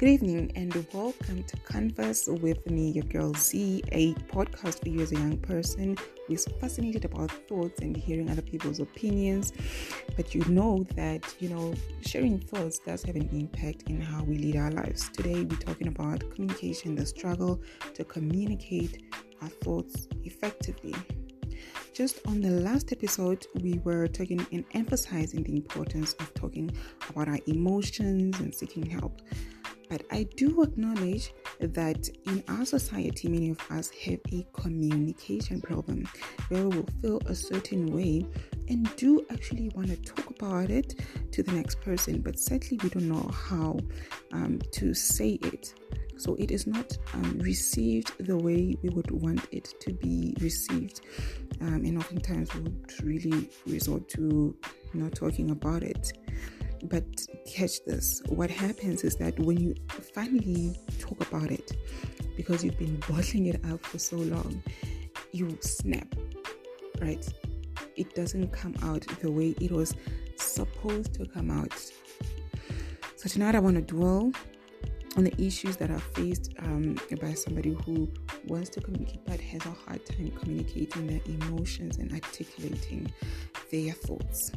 Good evening and welcome to Converse with me, your girl Z, a podcast for you as a young person who is fascinated about thoughts and hearing other people's opinions. But you know that, you know, sharing thoughts does have an impact in how we lead our lives. Today, we're talking about communication, the struggle to communicate our thoughts effectively. Just on the last episode, we were talking and emphasizing the importance of talking about our emotions and seeking help. But I do acknowledge that in our society, many of us have a communication problem where we will feel a certain way and do actually want to talk about it to the next person, but sadly, we don't know how um, to say it. So it is not um, received the way we would want it to be received. Um, and oftentimes we would really resort to not talking about it. But catch this what happens is that when you finally talk about it, because you've been bottling it up for so long, you snap, right? It doesn't come out the way it was supposed to come out. So, tonight I want to dwell on the issues that are faced um, by somebody who wants to communicate but has a hard time communicating their emotions and articulating their thoughts.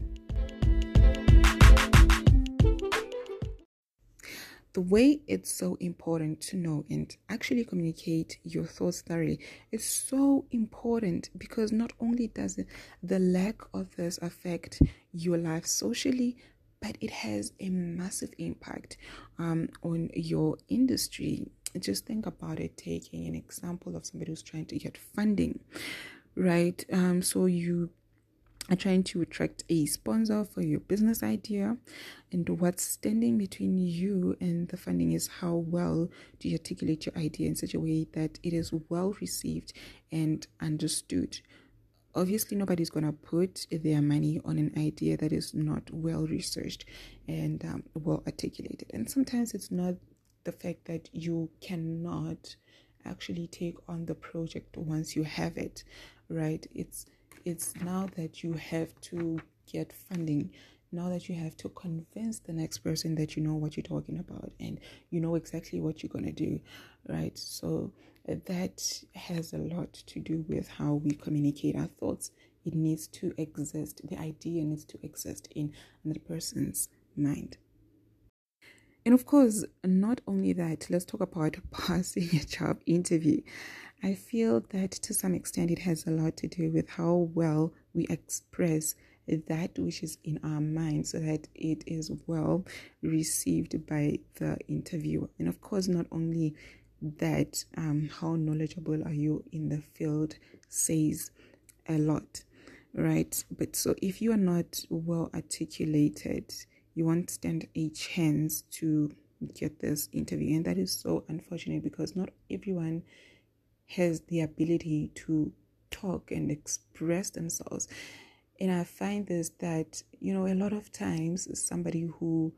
The way it's so important to know and actually communicate your thoughts thoroughly is so important because not only does the lack of this affect your life socially but it has a massive impact um, on your industry. Just think about it. Taking an example of somebody who's trying to get funding right? Um, so you are trying to attract a sponsor for your business idea. And what's standing between you and the funding is how well do you articulate your idea in such a way that it is well received and understood. Obviously, nobody's going to put their money on an idea that is not well researched and um, well articulated. And sometimes it's not the fact that you cannot actually take on the project once you have it, right? It's it's now that you have to get funding. Now that you have to convince the next person that you know what you're talking about and you know exactly what you're going to do right? So uh, that has a lot to do with how we communicate our thoughts. It needs to exist. The idea needs to exist in another person's mind and of course not only that let's talk about passing a job interview I feel that to some extent it has a lot to do with how well we express that which is in our mind so that it is well received by the interviewer. And of course, not only that, um, how knowledgeable are you in the field says a lot, right? But so if you are not well articulated, you won't stand a chance to get this interview. And that is so unfortunate because not everyone has the ability to talk and express themselves. And I find this that, you know, a lot of times somebody who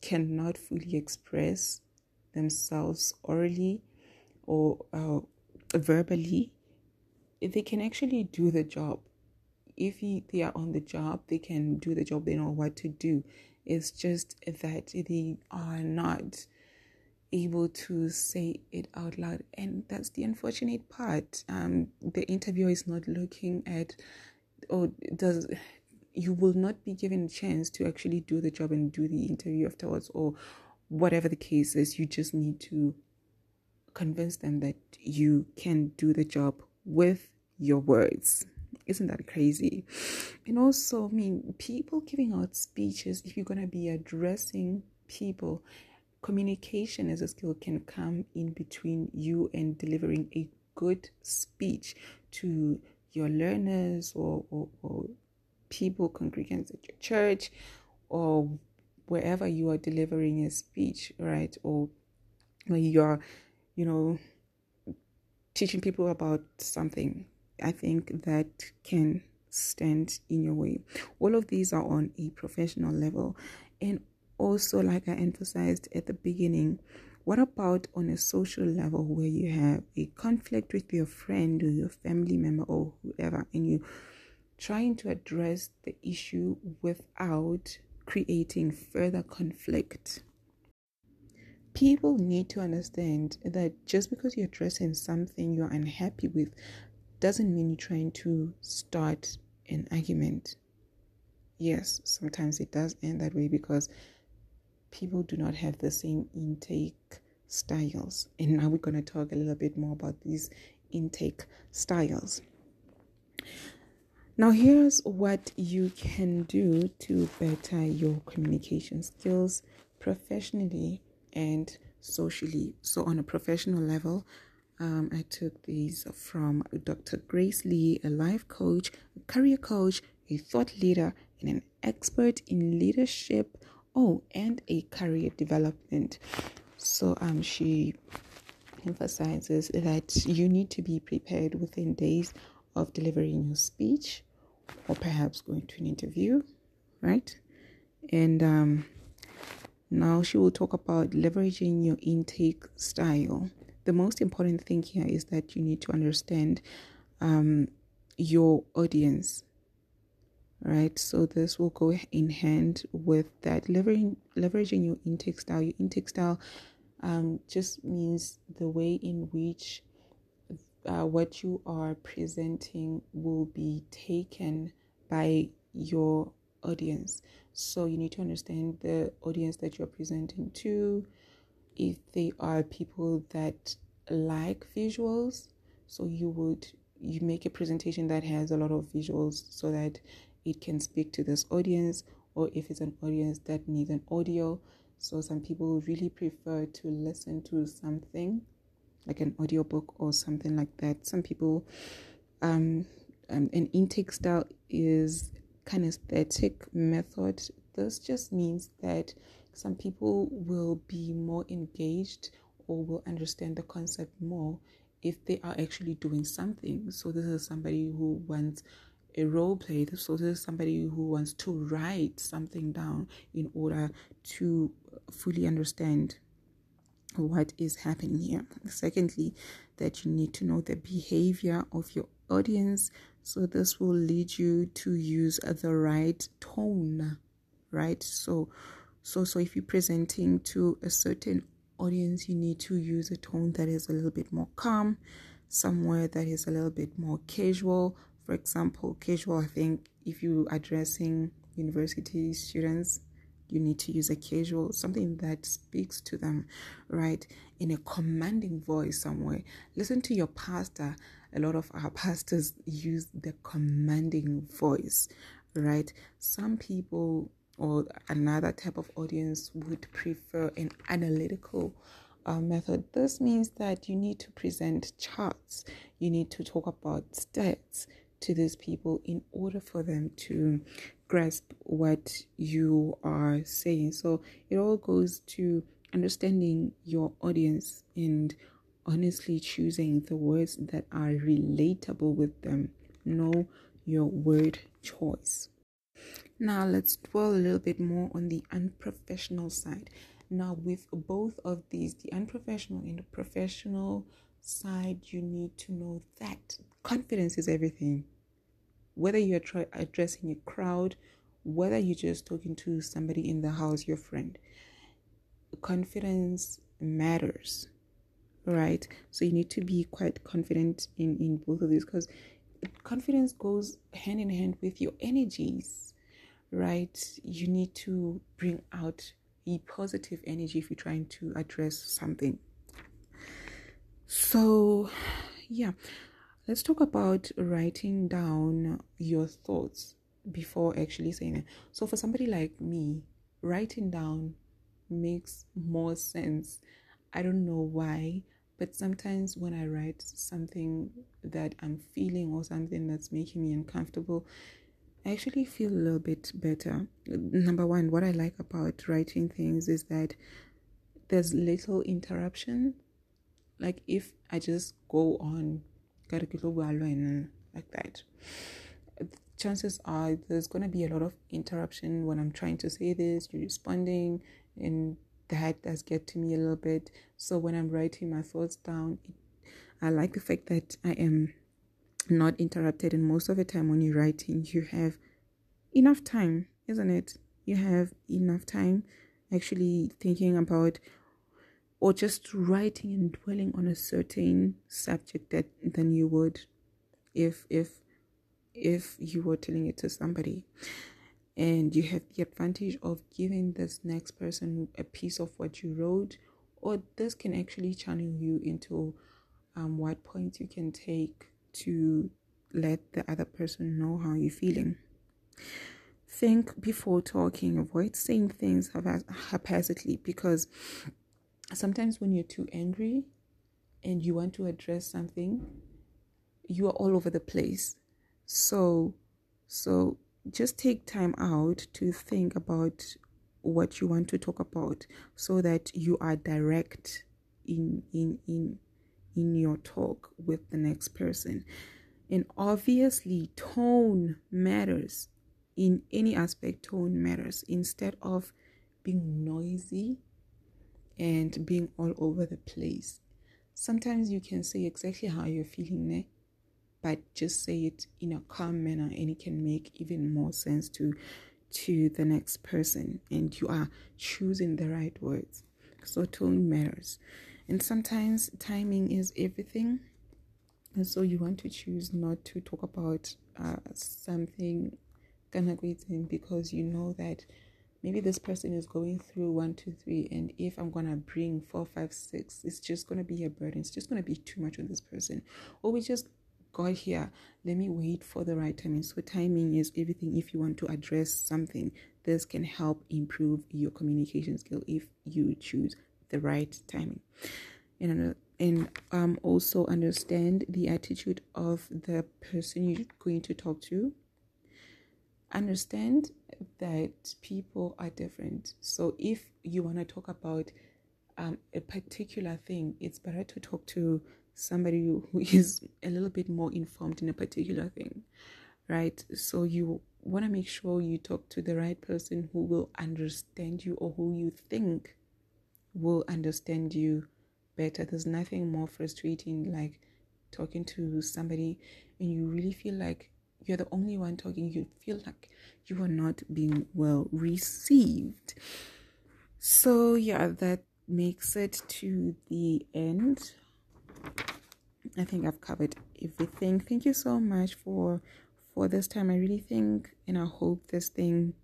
cannot fully express themselves orally or uh, verbally, they can actually do the job. If they are on the job, they can do the job, they know what to do. It's just that they are not able to say it out loud. And that's the unfortunate part. Um the interviewer is not looking at or does you will not be given a chance to actually do the job and do the interview afterwards or whatever the case is. You just need to convince them that you can do the job with your words isn't that crazy and also i mean people giving out speeches if you're going to be addressing people communication as a skill can come in between you and delivering a good speech to your learners or, or, or people congregants at your church or wherever you are delivering a speech, right? Or you are, you know, teaching people about something. I think that can stand in your way. All of these are on a professional level. And also, like I emphasized at the beginning, what about on a social level where you have a conflict with your friend or your family member or whoever, and you trying to address the issue without creating further conflict? people need to understand that just because you're addressing something you're unhappy with doesn't mean you're trying to start an argument. Yes, sometimes it does end that way because people do not have the same intake styles. And now we're going to talk a little bit more about these intake styles. Now, here's what you can do to better your communication skills professionally and socially. So, on a professional level, um, I took these from Dr. Grace Lee, a life coach, a career coach, a thought leader, and an expert in leadership. Oh, and a career development. So, um, she emphasizes that you need to be prepared within days of delivering your speech or perhaps going to an interview, right? And um, now she will talk about leveraging your intake style. The most important thing here is that you need to understand um, your audience, right? So this will go in hand with that leveraging leveraging your intake style. Your intake style um, just means the way in which uh, what you are presenting will be taken by your audience. So you need to understand the audience that you're presenting to. If they are people that like visuals, so you would you make a presentation that has a lot of visuals so that it can speak to this audience or if it's an audience that needs an audio so some people really prefer to listen to something like an audiobook or something like that. Some people, um, um, an intake style is kinesthetic method. This just means that some people will be more engaged or will understand the concept more if they are actually doing something. So this is somebody who wants a role play. So this is somebody who wants to write something down in order to fully understand what is happening here. Secondly, that you need to know the behavior of your audience. So this will lead you to use the right tone, right? So, so, so if you're presenting to a certain audience, you need to use a tone that is a little bit more calm, somewhere that is a little bit more casual. For example, casual, I think if you're addressing university students, you need to use a casual something that speaks to them right? In a commanding voice somewhere. Listen to your pastor. A lot of our pastors use the commanding voice right? Some people or another type of audience would prefer an analytical uh, method. This means that you need to present charts, you need to talk about stats to these people in order for them to grasp what you are saying. So it all goes to understanding your audience and honestly choosing the words that are relatable with them. Know your word choice. Now let's dwell a little bit more on the unprofessional side. Now, with both of these, the unprofessional and the professional side, you need to know that confidence is everything whether you're addressing a crowd, whether you're just talking to somebody in the house, your friend, confidence matters, right? So you need to be quite confident in in both of these because confidence goes hand in hand with your energies, right? You need to bring out a positive energy if you're trying to address something. So, yeah. Let's talk about writing down your thoughts before actually saying it. So, for somebody like me, writing down makes more sense. I don't know why, but sometimes when I write something that I'm feeling or something that's making me uncomfortable, I actually feel a little bit better. Number one, what I like about writing things is that there's little interruption. Like if I just go on like that chances are there's to be a lot of interruption when i'm trying to say this you're responding and that does get to me a little bit so when i'm writing my thoughts down i like the fact that i am not interrupted and most of the time when you're writing you have enough time isn't it? You have enough time actually thinking about or just writing and dwelling on a certain subject that than you would if if if you were telling it to somebody. And you have the advantage of giving this next person a piece of what you wrote or this can actually channel you into um, what points you can take to let the other person know how you're feeling. Think before talking avoid saying things haphazardly because sometimes when you're too angry and you want to address something you are all over the place. So so just take time out to think about what you want to talk about so that you are direct in in in in your talk with the next person. And obviously tone matters. In any aspect tone matters. Instead of being noisy and being all over the place. Sometimes you can say exactly how you're feeling there but just say it in a calm manner and it can make even more sense to to the next person. And you are choosing the right words. So tone matters and sometimes timing is everything. And so you want to choose not to talk about uh, something because you know that maybe this person is going through one two three and if i'm gonna bring four five six it's just gonna be a burden. It's just gonna be too much on this person. Or we just got here. Let me wait for the right timing. So timing is everything. If you want to address something this can help improve your communication skill if you choose the right timing and and um also understand the attitude of the person you're going to talk to understand that people are different. So if you want to talk about um, a particular thing, it's better to talk to somebody who is a little bit more informed in a particular thing, right? So you want to make sure you talk to the right person who will understand you or who you think will understand you better. There's nothing more frustrating like talking to somebody and you really feel like you're the only one talking, you feel like you are not being well received. So, yeah, that makes it to the end. I think I've covered everything. Thank you so much for for this time. I really think and I hope this thing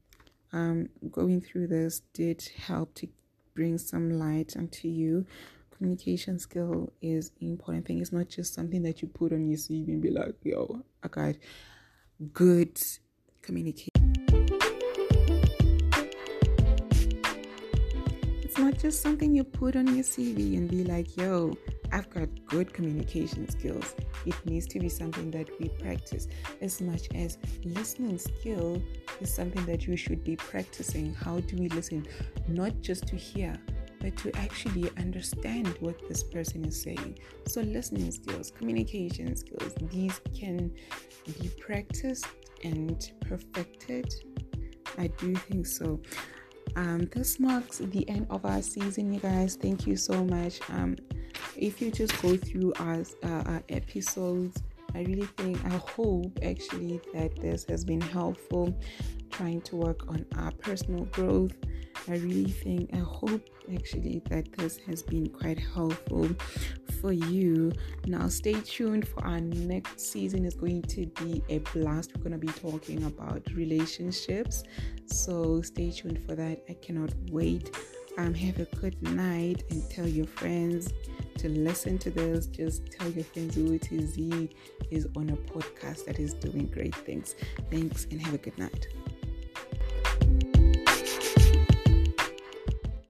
um going through this did help to bring some light onto you communication skill is important thing. It's not just something that you put on your CV and be like, yo, I got good communication. It's not just something you put on your CV and be like, yo, I've got good communication skills. It needs to be something that we practice as much as listening skill is something that you should be practicing. How do we listen? Not just to hear, but to actually understand what this person is saying. So, listening skills, communication skills, these can be practiced and perfected. I do think so. Um, this marks the end of our season, you guys. Thank you so much. Um, if you just go through our, uh, our episodes, I really think, I hope actually that this has been helpful trying to work on our personal growth I really think, I hope actually that this has been quite helpful for you. Now, stay tuned for our next season. is going to be a blast. We're going to be talking about relationships. So, stay tuned for that. I cannot wait. Um, have a good night and tell your friends to listen to this. Just tell your friends who it is. He is on a podcast that is doing great things. Thanks and have a good night.